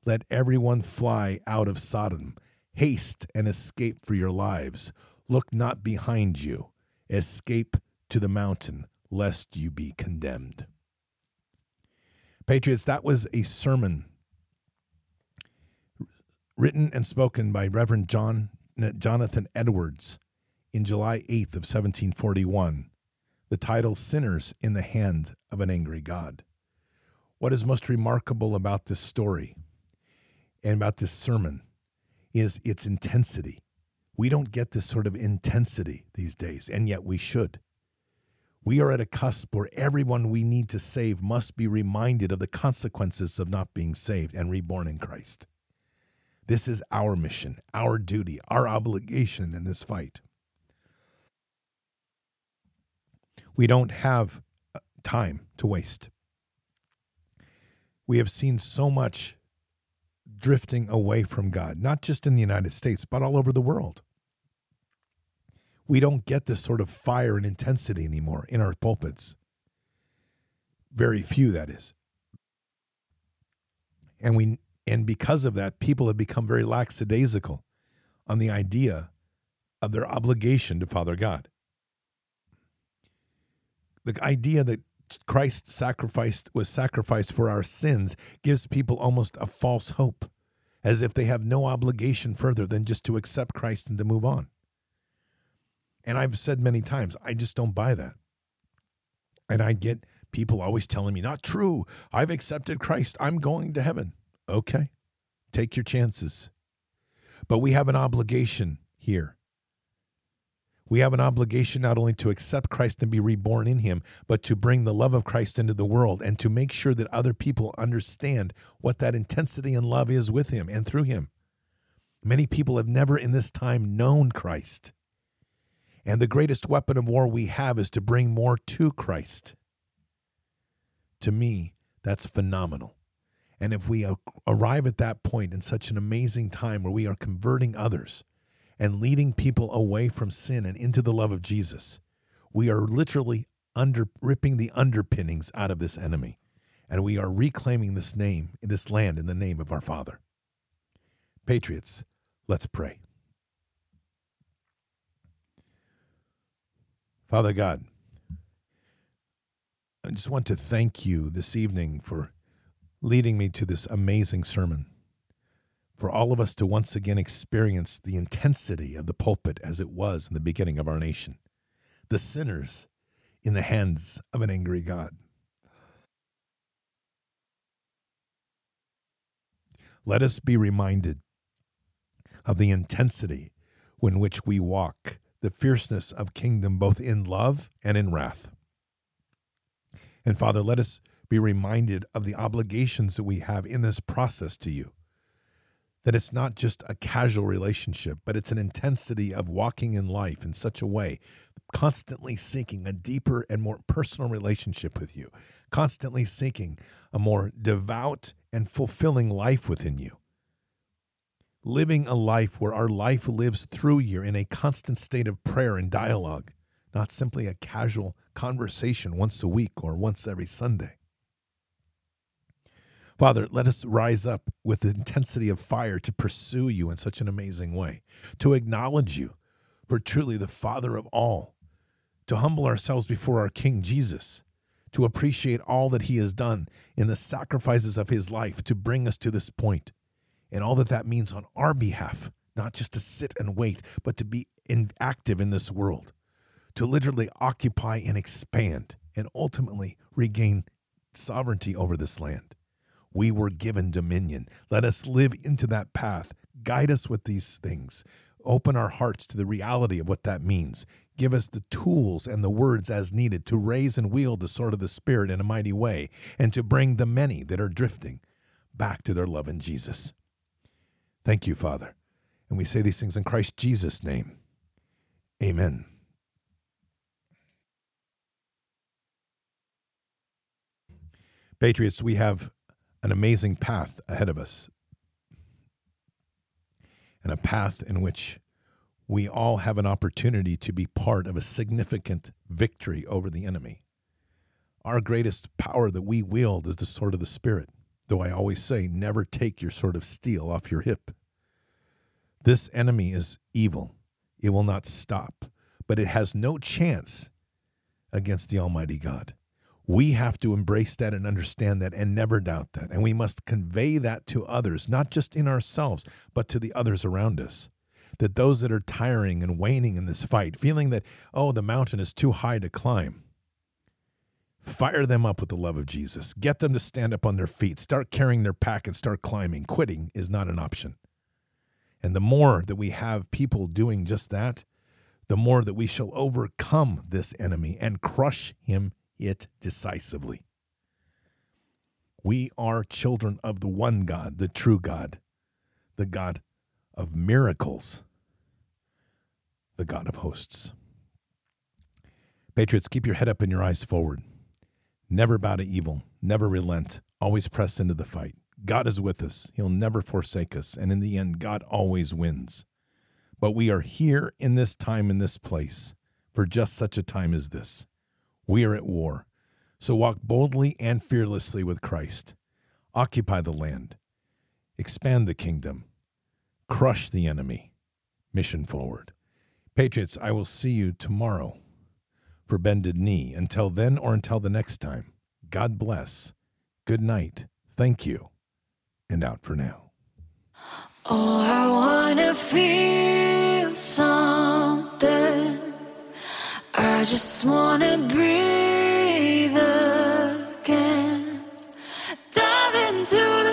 Let everyone fly out of Sodom. Haste and escape for your lives. Look not behind you. Escape to the mountain, lest you be condemned. Patriots, that was a sermon written and spoken by Reverend John Jonathan Edwards in July 8th of 1741. The title Sinners in the Hand of an Angry God. What is most remarkable about this story and about this sermon is its intensity. We don't get this sort of intensity these days, and yet we should. We are at a cusp where everyone we need to save must be reminded of the consequences of not being saved and reborn in Christ. This is our mission, our duty, our obligation in this fight. We don't have uh, time to waste. We have seen so much drifting away from God, not just in the United States, but all over the world. We don't get this sort of fire and intensity anymore in our pulpits. Very few, that is. And we and because of that, people have become very lackadaisical on the idea of their obligation to Father God. The idea that Christ sacrificed was sacrificed for our sins gives people almost a false hope, as if they have no obligation further than just to accept Christ and to move on. And I've said many times, I just don't buy that. And I get people always telling me, not true. I've accepted Christ. I'm going to heaven. Okay, take your chances. But we have an obligation here. We have an obligation not only to accept Christ and be reborn in Him, but to bring the love of Christ into the world and to make sure that other people understand what that intensity and love is with Him and through Him. Many people have never in this time known Christ. And the greatest weapon of war we have is to bring more to Christ. To me, that's phenomenal. And if we arrive at that point in such an amazing time where we are converting others and leading people away from sin and into the love of Jesus, we are literally under ripping the underpinnings out of this enemy. And we are reclaiming this name, this land in the name of our Father. Patriots, let's pray. Father God, I just want to thank you this evening for leading me to this amazing sermon. For all of us to once again experience the intensity of the pulpit as it was in the beginning of our nation, the sinners in the hands of an angry God. Let us be reminded of the intensity in which we walk, the fierceness of kingdom both in love and in wrath. And Father, let us be reminded of the obligations that we have in this process to you. That it's not just a casual relationship, but it's an intensity of walking in life in such a way, constantly seeking a deeper and more personal relationship with you, constantly seeking a more devout and fulfilling life within you. Living a life where our life lives through you in a constant state of prayer and dialogue, not simply a casual conversation once a week or once every Sunday. Father, let us rise up with the intensity of fire to pursue you in such an amazing way, to acknowledge you for truly the Father of all, to humble ourselves before our King Jesus, to appreciate all that he has done in the sacrifices of his life to bring us to this point, and all that that means on our behalf, not just to sit and wait, but to be active in this world, to literally occupy and expand, and ultimately regain sovereignty over this land we were given dominion. Let us live into that path. Guide us with these things. Open our hearts to the reality of what that means. Give us the tools and the words as needed to raise and wield the sword of the Spirit in a mighty way and to bring the many that are drifting back to their love in Jesus. Thank you, Father. And we say these things in Christ Jesus' name. Amen. Patriots, we have an amazing path ahead of us, and a path in which we all have an opportunity to be part of a significant victory over the enemy. Our greatest power that we wield is the sword of the Spirit, though I always say, never take your sword of steel off your hip. This enemy is evil. It will not stop, but it has no chance against the Almighty God. We have to embrace that and understand that and never doubt that. And we must convey that to others, not just in ourselves, but to the others around us. That those that are tiring and waning in this fight, feeling that, oh, the mountain is too high to climb, fire them up with the love of Jesus. Get them to stand up on their feet, start carrying their pack, and start climbing. Quitting is not an option. And the more that we have people doing just that, the more that we shall overcome this enemy and crush him it decisively. We are children of the one God, the true God, the God of miracles, the God of hosts. Patriots, keep your head up and your eyes forward. Never bow to evil, never relent, always press into the fight. God is with us, He'll never forsake us, and in the end, God always wins. But we are here in this time, in this place, for just such a time as this. We are at war. So walk boldly and fearlessly with Christ. Occupy the land. Expand the kingdom. Crush the enemy. Mission forward. Patriots, I will see you tomorrow for Bended Knee. Until then or until the next time, God bless. Good night. Thank you. And out for now. Oh, I want to feel something. I just wanna breathe again. Dive into